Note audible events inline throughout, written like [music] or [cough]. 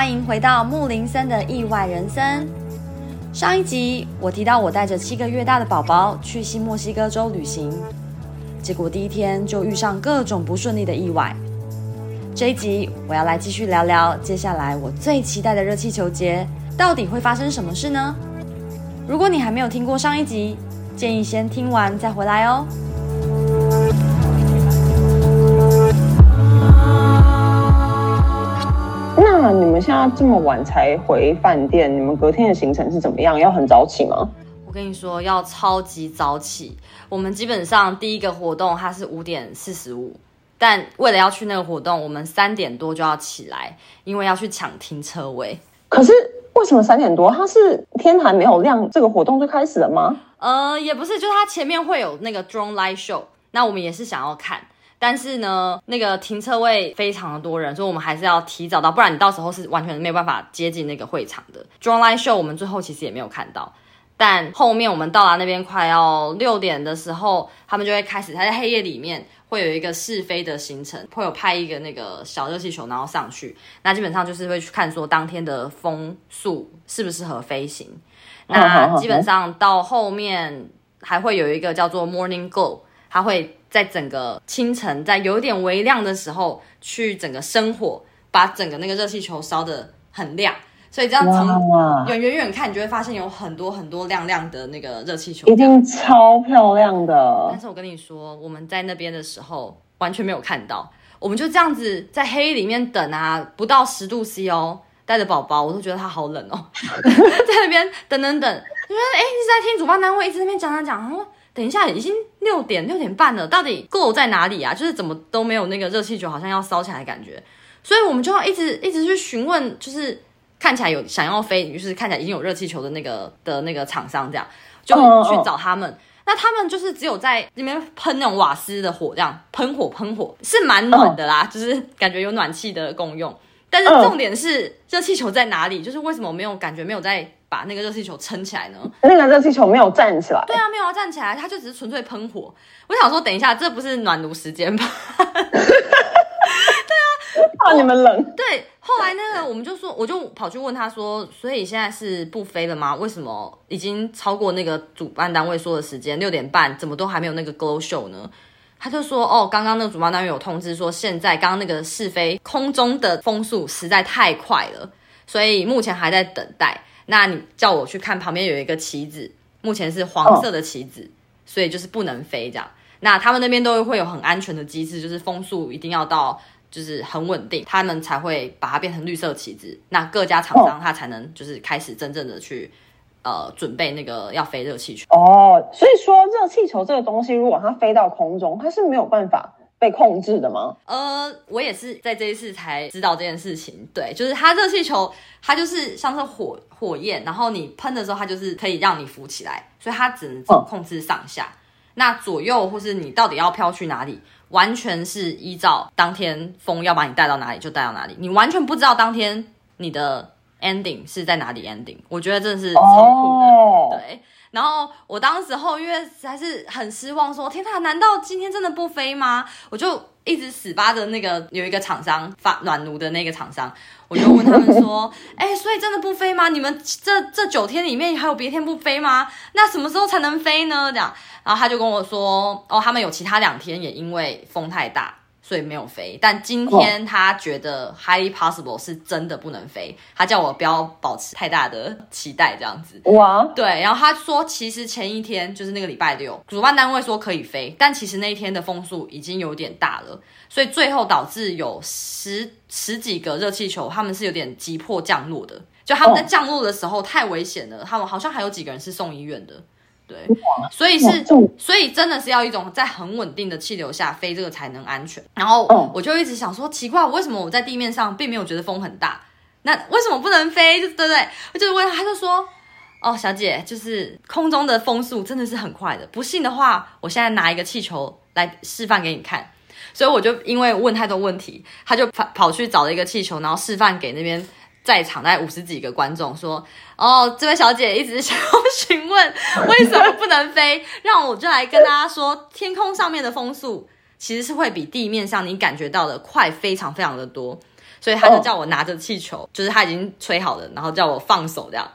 欢迎回到木林森的意外人生。上一集我提到我带着七个月大的宝宝去新墨西哥州旅行，结果第一天就遇上各种不顺利的意外。这一集我要来继续聊聊接下来我最期待的热气球节到底会发生什么事呢？如果你还没有听过上一集，建议先听完再回来哦。那你们现在这么晚才回饭店，你们隔天的行程是怎么样？要很早起吗？我跟你说，要超级早起。我们基本上第一个活动它是五点四十五，但为了要去那个活动，我们三点多就要起来，因为要去抢停车位。可是为什么三点多？它是天还没有亮，这个活动就开始了吗？呃，也不是，就是它前面会有那个 drone light show，那我们也是想要看。但是呢，那个停车位非常的多人，所以我们还是要提早到，不然你到时候是完全没有办法接近那个会场的。Drone Light Show 我们最后其实也没有看到，但后面我们到达那边快要六点的时候，他们就会开始，他在黑夜里面会有一个试飞的行程，会有派一个那个小热气球然后上去，那基本上就是会去看说当天的风速适不适合飞行。那基本上到后面还会有一个叫做 Morning Glow，它会。在整个清晨，在有点微亮的时候，去整个生火，把整个那个热气球烧得很亮，所以这样从远远远看，你就会发现有很多很多亮亮的那个热气球，一定超漂亮的。但是我跟你说，我们在那边的时候完全没有看到，我们就这样子在黑里面等啊，不到十度 C 哦，带着宝宝，我都觉得他好冷哦，[laughs] 在那边等等等，你说哎，一直在听主办单位一直在那边讲讲讲，然后。等一下，已经六点六点半了，到底 glow 在哪里啊？就是怎么都没有那个热气球，好像要烧起来的感觉，所以我们就要一直一直去询问，就是看起来有想要飞，就是看起来已经有热气球的那个的那个厂商，这样就去找他们。Oh, oh. 那他们就是只有在里面喷那种瓦斯的火，这样喷火喷火是蛮暖的啦，oh. 就是感觉有暖气的功用。但是重点是热气球在哪里？就是为什么我没有感觉没有在。把那个热气球撑起来呢？[laughs] 那个热气球没有站起来。对啊，没有要站起来，它就只是纯粹喷火。我想说，等一下，这不是暖炉时间吧？[laughs] 对啊，怕你们冷。对，后来那个我们就说，我就跑去问他说，所以现在是不飞了吗？为什么已经超过那个主办单位说的时间六点半，怎么都还没有那个 glow show 呢？他就说，哦，刚刚那个主办单位有通知说，现在刚刚那个试飞空中的风速实在太快了，所以目前还在等待。那你叫我去看旁边有一个旗子，目前是黄色的旗子，所以就是不能飞这样。那他们那边都会有很安全的机制，就是风速一定要到，就是很稳定，他们才会把它变成绿色旗子。那各家厂商他才能就是开始真正的去、呃准备那个要飞热气球。哦，所以说热气球这个东西，如果它飞到空中，它是没有办法。被控制的吗？呃，我也是在这一次才知道这件事情。对，就是它热气球，它就是像是火火焰，然后你喷的时候，它就是可以让你浮起来，所以它只能控制上下。嗯、那左右或是你到底要飘去哪里，完全是依照当天风要把你带到哪里就带到哪里，你完全不知道当天你的 ending 是在哪里 ending。我觉得真的是超酷的，哦、对。然后我当时候因为实在是很失望说，说天呐，难道今天真的不飞吗？我就一直死扒着那个有一个厂商发暖炉的那个厂商，我就问他们说，[laughs] 哎、欸，所以真的不飞吗？你们这这九天里面还有别天不飞吗？那什么时候才能飞呢？这样，然后他就跟我说，哦，他们有其他两天也因为风太大。所以没有飞，但今天他觉得 highly possible 是真的不能飞，他叫我不要保持太大的期待，这样子。哇，对，然后他说，其实前一天就是那个礼拜六，主办单位说可以飞，但其实那一天的风速已经有点大了，所以最后导致有十十几个热气球，他们是有点急迫降落的，就他们在降落的时候太危险了，他们好像还有几个人是送医院的。对，所以是，所以真的是要一种在很稳定的气流下飞，这个才能安全。然后我就一直想说，奇怪，为什么我在地面上并没有觉得风很大？那为什么不能飞？就对不对？我就问他，他就说，哦，小姐，就是空中的风速真的是很快的。不信的话，我现在拿一个气球来示范给你看。所以我就因为问太多问题，他就跑跑去找了一个气球，然后示范给那边。在场大概五十几个观众说：“哦，这位小姐一直想要询问为什么不能飞，让我就来跟大家说，天空上面的风速其实是会比地面上你感觉到的快非常非常的多，所以他就叫我拿着气球，oh. 就是他已经吹好了，然后叫我放手，这样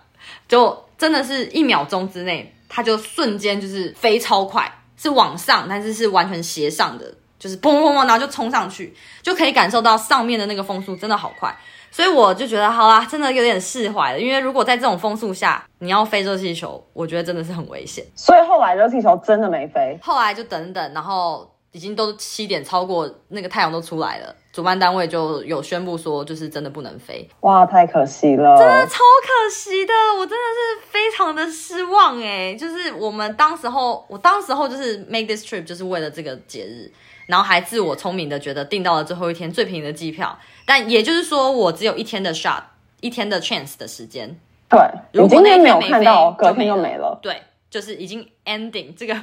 就真的是一秒钟之内，他就瞬间就是飞超快，是往上，但是是完全斜上的，就是砰砰砰，然后就冲上去，就可以感受到上面的那个风速真的好快。所以我就觉得好啦，真的有点释怀了。因为如果在这种风速下，你要飞热气球，我觉得真的是很危险。所以后来热气球真的没飞。后来就等等，然后已经都七点，超过那个太阳都出来了，主办单位就有宣布说，就是真的不能飞。哇，太可惜了，真的超可惜的，我真的是非常的失望诶。就是我们当时候，我当时候就是 make this trip，就是为了这个节日。然后还自我聪明的觉得订到了最后一天最便宜的机票，但也就是说我只有一天的 shot，一天的 chance 的时间。对，如果那天没有看到，隔天又没了。对，就是已经 ending 这个 [laughs]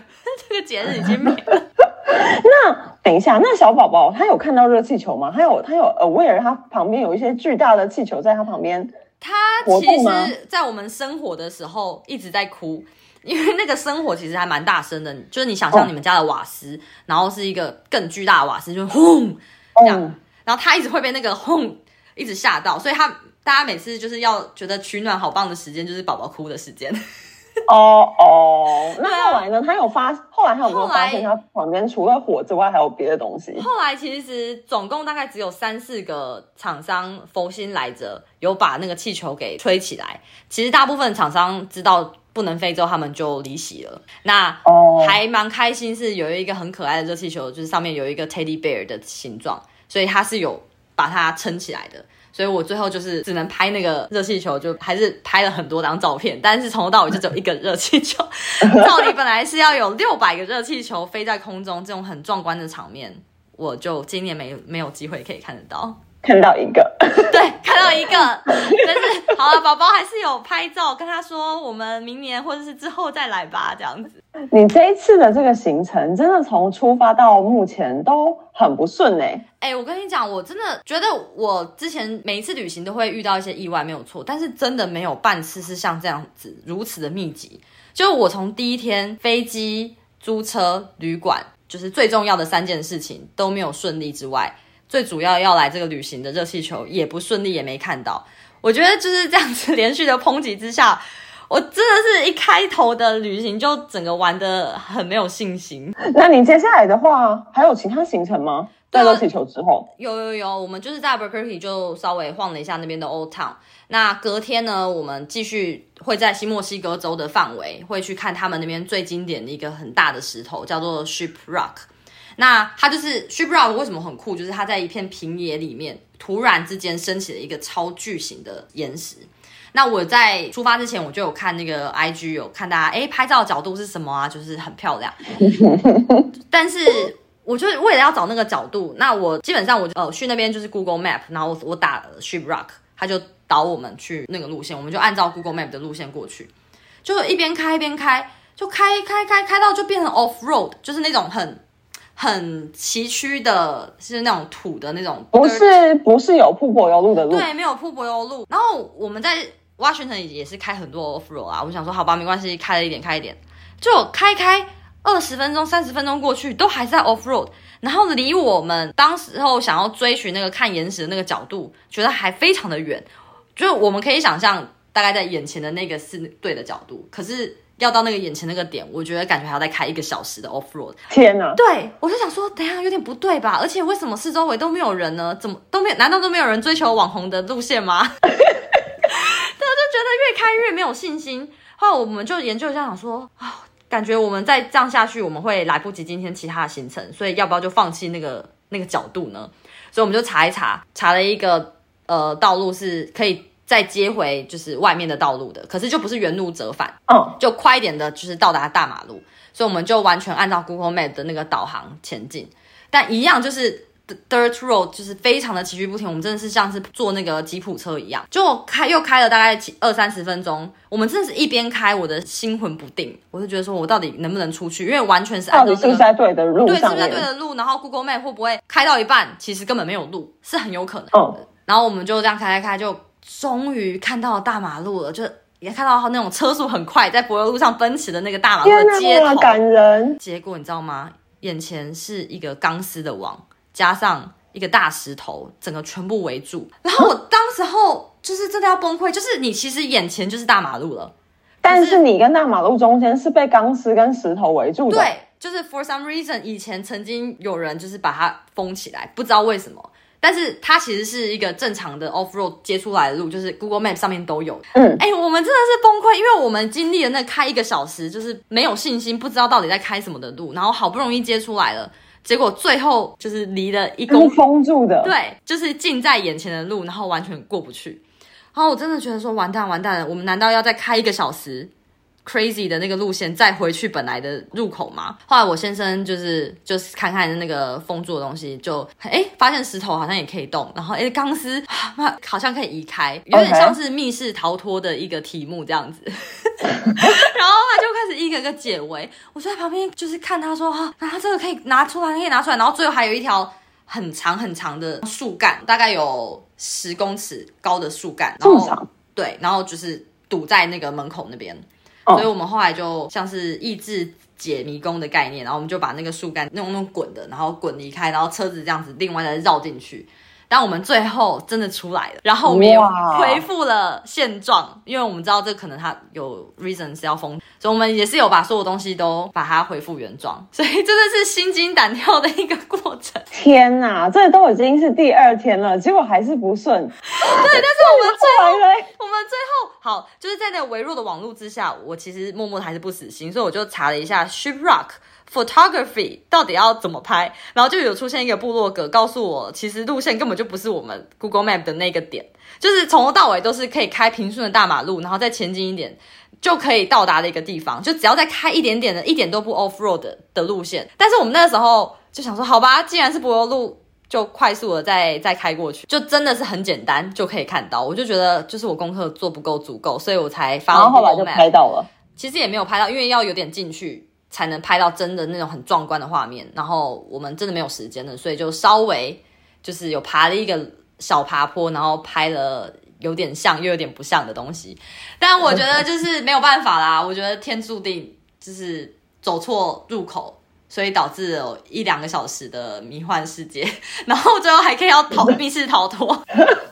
这个节日已经没了。[laughs] 那等一下，那小宝宝他有看到热气球吗？他有他有 aware 他旁边有一些巨大的气球在他旁边。他其实，在我们生火的时候一直在哭。因为那个生火其实还蛮大声的，就是你想象你们家的瓦斯，哦、然后是一个更巨大的瓦斯，就轰这样，哦、然后他一直会被那个轰一直吓到，所以他大家每次就是要觉得取暖好棒的时间，就是宝宝哭的时间。[laughs] 哦哦，那后来呢？他有发，后来他有没有发现他旁边除了火之外还有别的东西？后来其实总共大概只有三四个厂商佛心来着，有把那个气球给吹起来。其实大部分厂商知道不能飞之后，他们就离席了。那哦，还蛮开心，是有一个很可爱的热气球，就是上面有一个 teddy bear 的形状，所以它是有把它撑起来的。所以我最后就是只能拍那个热气球，就还是拍了很多张照片，但是从头到尾就只有一个热气球。[laughs] 照理本来是要有六百个热气球飞在空中，这种很壮观的场面，我就今年没没有机会可以看得到。看到一个，对，看到一个，但是好了，宝宝还是有拍照，跟他说我们明年或者是之后再来吧，这样子。你这一次的这个行程，真的从出发到目前都很不顺哎、欸。哎、欸，我跟你讲，我真的觉得我之前每一次旅行都会遇到一些意外，没有错，但是真的没有半次是像这样子如此的密集。就我从第一天飞机、租车、旅馆，就是最重要的三件事情都没有顺利之外。最主要要来这个旅行的热气球也不顺利，也没看到。我觉得就是这样子连续的抨击之下，我真的是一开头的旅行就整个玩的很没有信心。那你接下来的话还有其他行程吗？在热气球之后，有有有，我们就是在 Albuquerque 就稍微晃了一下那边的 Old Town。那隔天呢，我们继续会在新墨西哥州的范围会去看他们那边最经典的一个很大的石头，叫做 Ship Rock。那它就是 Ship Rock 为什么很酷？就是它在一片平野里面，突然之间升起了一个超巨型的岩石。那我在出发之前，我就有看那个 IG，有看大家哎拍照角度是什么啊？就是很漂亮。[laughs] 但是我就为了要找那个角度，那我基本上我就呃去那边就是 Google Map，然后我我打了 Ship Rock，它就导我们去那个路线，我们就按照 Google Map 的路线过去，就一边开一边开，就开开开开到就变成 Off Road，就是那种很。很崎岖的，是那种土的那种，不是不是有瀑布油路的路，对，没有瀑布油路。然后我们在 Washington 也是开很多 off road 啊，我想说好吧，没关系，开了一点，开一点，就开开二十分钟、三十分钟过去，都还在 off road。然后离我们当时候想要追寻那个看岩石的那个角度，觉得还非常的远，就我们可以想象，大概在眼前的那个是对的角度，可是。要到那个眼前那个点，我觉得感觉还要再开一个小时的 off road。天哪！对，我就想说，等下有点不对吧？而且为什么四周围都没有人呢？怎么都没有？难道都没有人追求网红的路线吗？[laughs] 对，我就觉得越开越没有信心。后来我们就研究一下，想说啊，感觉我们再这样下去，我们会来不及今天其他的行程，所以要不要就放弃那个那个角度呢？所以我们就查一查，查了一个呃道路是可以。再接回就是外面的道路的，可是就不是原路折返，哦，就快一点的，就是到达大马路，所以我们就完全按照 Google Map 的那个导航前进，但一样就是 dirt road，就是非常的崎岖不停，我们真的是像是坐那个吉普车一样，就开又开了大概二三十分钟，我们真的是一边开，我的心魂不定，我就觉得说我到底能不能出去，因为完全是按照、这个、是不是在对的路，对，是不是在对的路，然后 Google Map 会不会开到一半，其实根本没有路，是很有可能的，哦，然后我们就这样开开开就。终于看到大马路了，就也看到那种车速很快在柏油路上奔驰的那个大马路的街头，感人。结果你知道吗？眼前是一个钢丝的网，加上一个大石头，整个全部围住。然后我当时候就是真的要崩溃，就是你其实眼前就是大马路了，但是你跟大马路中间是被钢丝跟石头围住的。对，就是 for some reason 以前曾经有人就是把它封起来，不知道为什么。但是它其实是一个正常的 off road 接出来的路，就是 Google Map 上面都有。嗯，哎、欸，我们真的是崩溃，因为我们经历了那开一个小时，就是没有信心，不知道到底在开什么的路，然后好不容易接出来了，结果最后就是离了一公封住的，对，就是近在眼前的路，然后完全过不去。然后我真的觉得说完蛋完蛋了，我们难道要再开一个小时？crazy 的那个路线，再回去本来的入口嘛。后来我先生就是就是看看那个封住的东西，就哎发现石头好像也可以动，然后哎钢丝 [sighs] 好像可以移开，有点像是密室逃脱的一个题目这样子。[laughs] 然后他就开始一个一个解围，我就在旁边就是看他说啊，那他这个可以拿出来，可以拿出来，然后最后还有一条很长很长的树干，大概有十公尺高的树干，然后对，然后就是堵在那个门口那边。所以我们后来就像是益智解迷宫的概念，然后我们就把那个树干弄弄滚的，然后滚离开，然后车子这样子另外再绕进去。但我们最后真的出来了，然后我们也恢复了现状，因为我们知道这可能它有 reason 是要封，所以我们也是有把所有东西都把它恢复原状，所以真的是心惊胆跳的一个过程。天哪，这都已经是第二天了，结果还是不顺。对，但是我们最后，[laughs] 我们最后好，就是在那个微弱的网络之下，我其实默默的还是不死心，所以我就查了一下 Shiprock。Photography 到底要怎么拍？然后就有出现一个部落格，告诉我其实路线根本就不是我们 Google Map 的那个点，就是从头到尾都是可以开平顺的大马路，然后再前进一点就可以到达的一个地方，就只要再开一点点的，一点都不 off road 的，的路线。但是我们那个时候就想说，好吧，既然是柏油路，就快速的再再开过去，就真的是很简单就可以看到。我就觉得就是我功课做不够足够，所以我才发了。然后后来就拍到了，其实也没有拍到，因为要有点进去。才能拍到真的那种很壮观的画面，然后我们真的没有时间了，所以就稍微就是有爬了一个小爬坡，然后拍了有点像又有点不像的东西。但我觉得就是没有办法啦，我觉得天注定就是走错入口，所以导致了一两个小时的迷幻世界，然后最后还可以要逃密室逃脱。[laughs]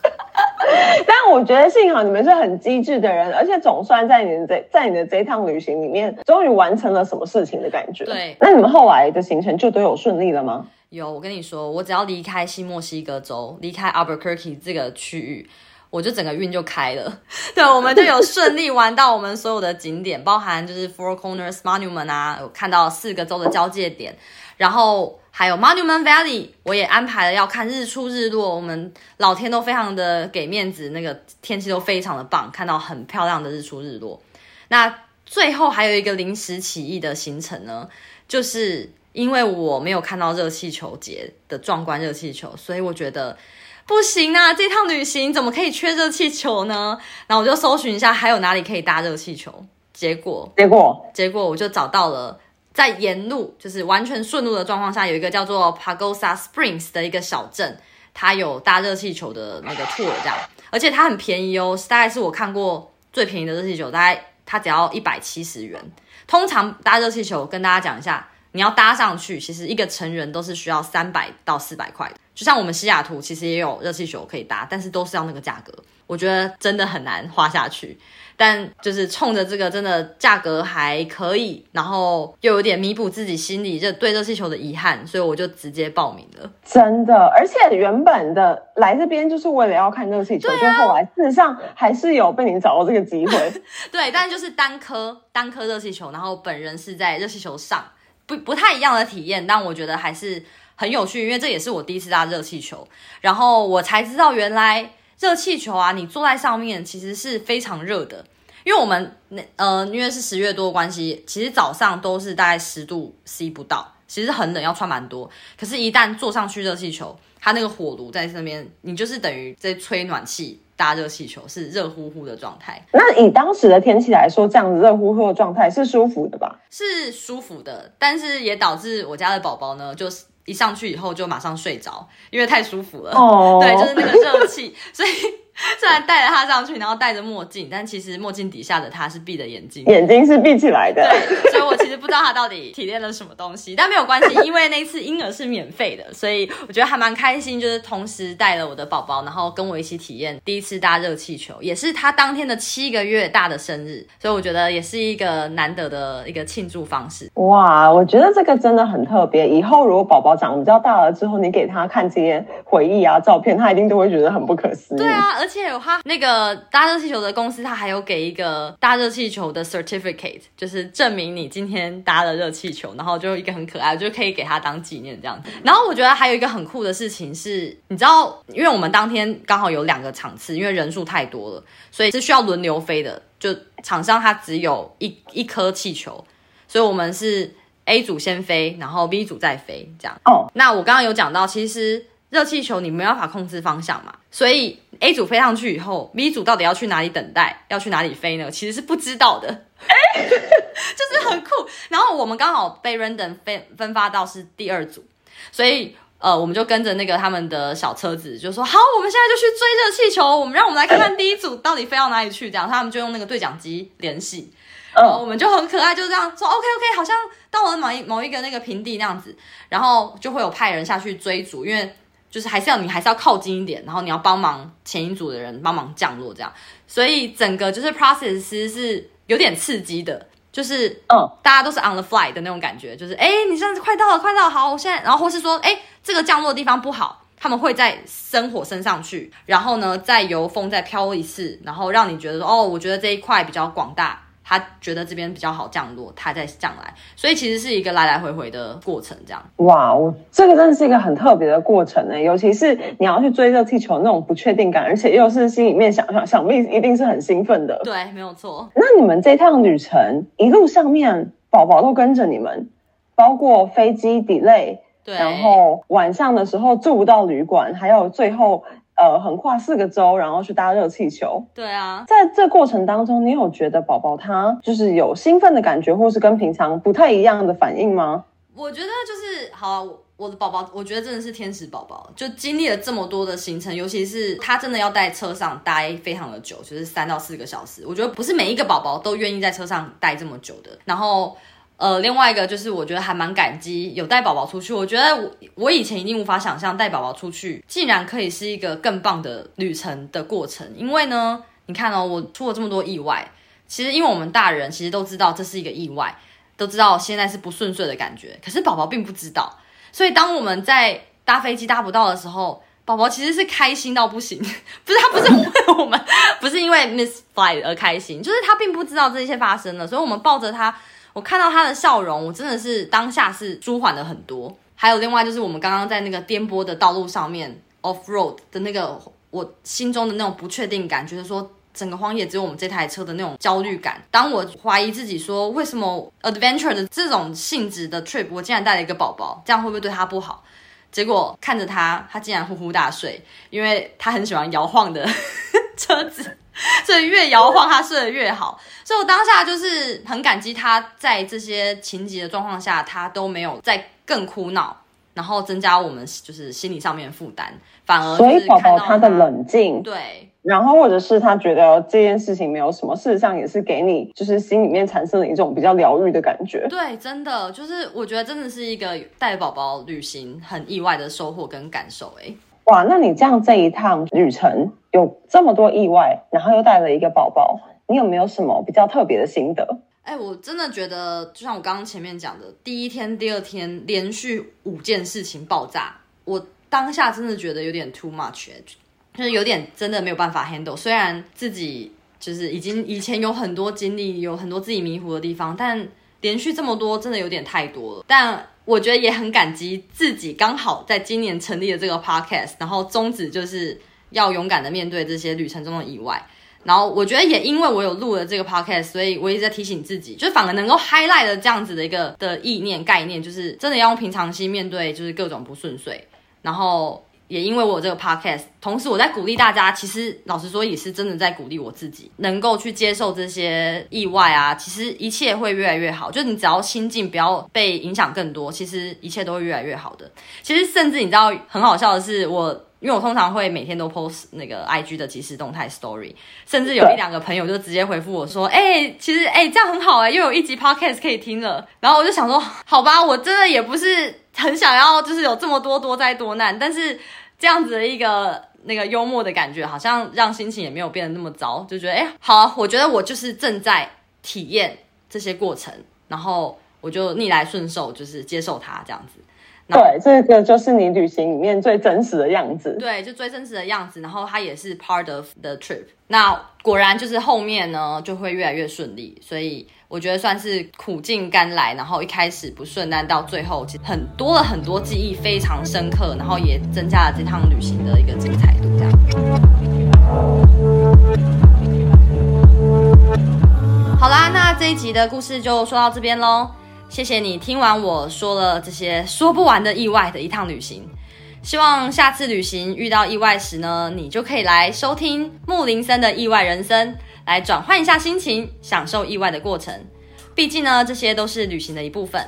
[laughs] 但我觉得幸好你们是很机智的人，而且总算在你的这在你的这一趟旅行里面，终于完成了什么事情的感觉。对，那你们后来的行程就都有顺利了吗？有，我跟你说，我只要离开新墨西哥州，离开 Albuquerque 这个区域，我就整个运就开了。[laughs] 对，我们就有顺利玩到我们所有的景点，包含就是 Four Corners Monument 啊，有看到四个州的交界点，然后。还有 Monument Valley，我也安排了要看日出日落。我们老天都非常的给面子，那个天气都非常的棒，看到很漂亮的日出日落。那最后还有一个临时起意的行程呢，就是因为我没有看到热气球节的壮观热气球，所以我觉得不行啊，这趟旅行怎么可以缺热气球呢？然后我就搜寻一下还有哪里可以搭热气球，结果结果结果我就找到了。在沿路就是完全顺路的状况下，有一个叫做 Pagosa Springs 的一个小镇，它有搭热气球的那个 tour 这样，而且它很便宜哦，大概是我看过最便宜的热气球，大概它只要一百七十元。通常搭热气球跟大家讲一下，你要搭上去，其实一个成人都是需要三百到四百块。就像我们西雅图其实也有热气球可以搭，但是都是要那个价格，我觉得真的很难花下去。但就是冲着这个真的价格还可以，然后又有点弥补自己心里这对热气球的遗憾，所以我就直接报名了。真的，而且原本的来这边就是为了要看热气球，就、啊、后来事实上还是有被你找到这个机会。[laughs] 对，但就是单颗单颗热气球，然后本人是在热气球上，不不太一样的体验，但我觉得还是很有趣，因为这也是我第一次搭热气球，然后我才知道原来。热气球啊，你坐在上面其实是非常热的，因为我们那呃，因为是十月多的关系，其实早上都是大概十度 C 不到，其实很冷，要穿蛮多。可是，一旦坐上去热气球，它那个火炉在那边，你就是等于在吹暖气搭热气球，是热乎乎的状态。那以当时的天气来说，这样子热乎乎的状态是舒服的吧？是舒服的，但是也导致我家的宝宝呢，就是。一上去以后就马上睡着，因为太舒服了。哦，对，就是那个热气，所以 [laughs] 虽然带着他上去，然后戴着墨镜，但其实墨镜底下的他是闭着眼睛，眼睛是闭起来的。对，所以我其实不知道他到底体验了什么东西，但没有关系，因为那次婴儿是免费的，所以我觉得还蛮开心，就是同时带了我的宝宝，然后跟我一起体验第一次搭热气球，也是他当天的七个月大的生日，所以我觉得也是一个难得的一个庆祝方式。哇，我觉得这个真的很特别。以后如果宝宝长比较大了之后，你给他看这些回忆啊、照片，他一定都会觉得很不可思议。对啊，而且有他那个搭热气球的公司，他还有给一个搭热气球的 certificate，就是证明你今天搭了热气球，然后就一个很可爱，就可以给他当纪念这样。然后我觉得还有一个很酷的事情是，你知道，因为我们当天刚好有两个场次，因为人数太多了，所以是需要轮流飞的。就场上它只有一一颗气球，所以我们是 A 组先飞，然后 B 组再飞这样。哦，那我刚刚有讲到，其实。热气球你没办法控制方向嘛，所以 A 组飞上去以后，B 组到底要去哪里等待，要去哪里飞呢？其实是不知道的，[laughs] 就是很酷。然后我们刚好被 random 分分发到是第二组，所以呃，我们就跟着那个他们的小车子，就说好，我们现在就去追热气球，我们让我们来看看第一组到底飞到哪里去。这样，他们就用那个对讲机联系，然后我们就很可爱，就这样说 OK OK，好像到了某一某一个那个平地那样子，然后就会有派人下去追逐，因为。就是还是要你还是要靠近一点，然后你要帮忙前一组的人帮忙降落这样，所以整个就是 process 是有点刺激的，就是嗯，大家都是 on the fly 的那种感觉，就是哎，你现在快到了，快到了，好，我现在，然后或是说哎，这个降落的地方不好，他们会在生火升上去，然后呢再由风再飘一次，然后让你觉得说哦，我觉得这一块比较广大。他觉得这边比较好降落，他再降来，所以其实是一个来来回回的过程，这样。哇，我这个真的是一个很特别的过程呢，尤其是你要去追热气球那种不确定感，而且又是心里面想想想必一定是很兴奋的。对，没有错。那你们这趟旅程一路上面，宝宝都跟着你们，包括飞机 delay，对，然后晚上的时候住不到旅馆，还有最后。呃，横跨四个州，然后去搭热气球。对啊，在这过程当中，你有觉得宝宝他就是有兴奋的感觉，或是跟平常不太一样的反应吗？我觉得就是好啊，我的宝宝，我觉得真的是天使宝宝，就经历了这么多的行程，尤其是他真的要在车上待非常的久，就是三到四个小时。我觉得不是每一个宝宝都愿意在车上待这么久的。然后。呃，另外一个就是我觉得还蛮感激有带宝宝出去。我觉得我我以前一定无法想象带宝宝出去竟然可以是一个更棒的旅程的过程。因为呢，你看哦，我出了这么多意外，其实因为我们大人其实都知道这是一个意外，都知道现在是不顺遂的感觉，可是宝宝并不知道。所以当我们在搭飞机搭不到的时候，宝宝其实是开心到不行。不是他不是为我们，不是因为 miss flight 而开心，就是他并不知道这些发生了，所以我们抱着他。我看到他的笑容，我真的是当下是舒缓了很多。还有另外就是我们刚刚在那个颠簸的道路上面 off road 的那个，我心中的那种不确定感，觉得说整个荒野只有我们这台车的那种焦虑感。当我怀疑自己说，为什么 adventure 的这种性质的 trip，我竟然带了一个宝宝，这样会不会对他不好？结果看着他，他竟然呼呼大睡，因为他很喜欢摇晃的 [laughs] 车子。[laughs] 所以越摇晃，他睡得越好。所以我当下就是很感激他在这些情急的状况下，他都没有再更哭闹，然后增加我们就是心理上面的负担，反而所以宝宝他的冷静，对，然后或者是他觉得这件事情没有什么，事实上也是给你就是心里面产生了一种比较疗愈的感觉。对，真的就是我觉得真的是一个带宝宝旅行很意外的收获跟感受，欸，诶。哇，那你这样这一趟旅程有这么多意外，然后又带了一个宝宝，你有没有什么比较特别的心得？哎，我真的觉得，就像我刚刚前面讲的，第一天、第二天连续五件事情爆炸，我当下真的觉得有点 too much，就是有点真的没有办法 handle。虽然自己就是已经以前有很多经历，有很多自己迷糊的地方，但连续这么多真的有点太多了。但我觉得也很感激自己，刚好在今年成立了这个 podcast，然后宗旨就是要勇敢的面对这些旅程中的意外。然后我觉得也因为我有录了这个 podcast，所以我一直在提醒自己，就反而能够 highlight 的这样子的一个的意念概念，就是真的要用平常心面对，就是各种不顺遂，然后。也因为我有这个 podcast，同时我在鼓励大家，其实老实说也是真的在鼓励我自己，能够去接受这些意外啊，其实一切会越来越好。就你只要心境不要被影响更多，其实一切都会越来越好的。其实甚至你知道很好笑的是，我因为我通常会每天都 post 那个 IG 的即时动态 story，甚至有一两个朋友就直接回复我说：“哎、欸，其实哎、欸、这样很好哎、欸，又有一集 podcast 可以听了。”然后我就想说：“好吧，我真的也不是很想要，就是有这么多多灾多难，但是这样子的一个那个幽默的感觉，好像让心情也没有变得那么糟，就觉得哎、欸，好啊，我觉得我就是正在体验这些过程，然后我就逆来顺受，就是接受它这样子。”对，这个就是你旅行里面最真实的样子。对，就最真实的样子，然后它也是 part of the trip。那果然就是后面呢就会越来越顺利，所以我觉得算是苦尽甘来。然后一开始不顺，但到最后其实很多了很多记忆非常深刻，然后也增加了这趟旅行的一个精彩度。这样。好啦，那这一集的故事就说到这边喽。谢谢你听完我说了这些说不完的意外的一趟旅行，希望下次旅行遇到意外时呢，你就可以来收听木林森的意外人生，来转换一下心情，享受意外的过程。毕竟呢，这些都是旅行的一部分。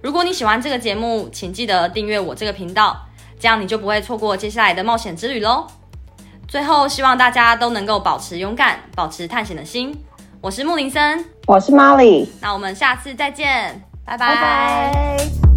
如果你喜欢这个节目，请记得订阅我这个频道，这样你就不会错过接下来的冒险之旅喽。最后，希望大家都能够保持勇敢，保持探险的心。我是木林森，我是 Molly，那我们下次再见，拜拜。拜拜。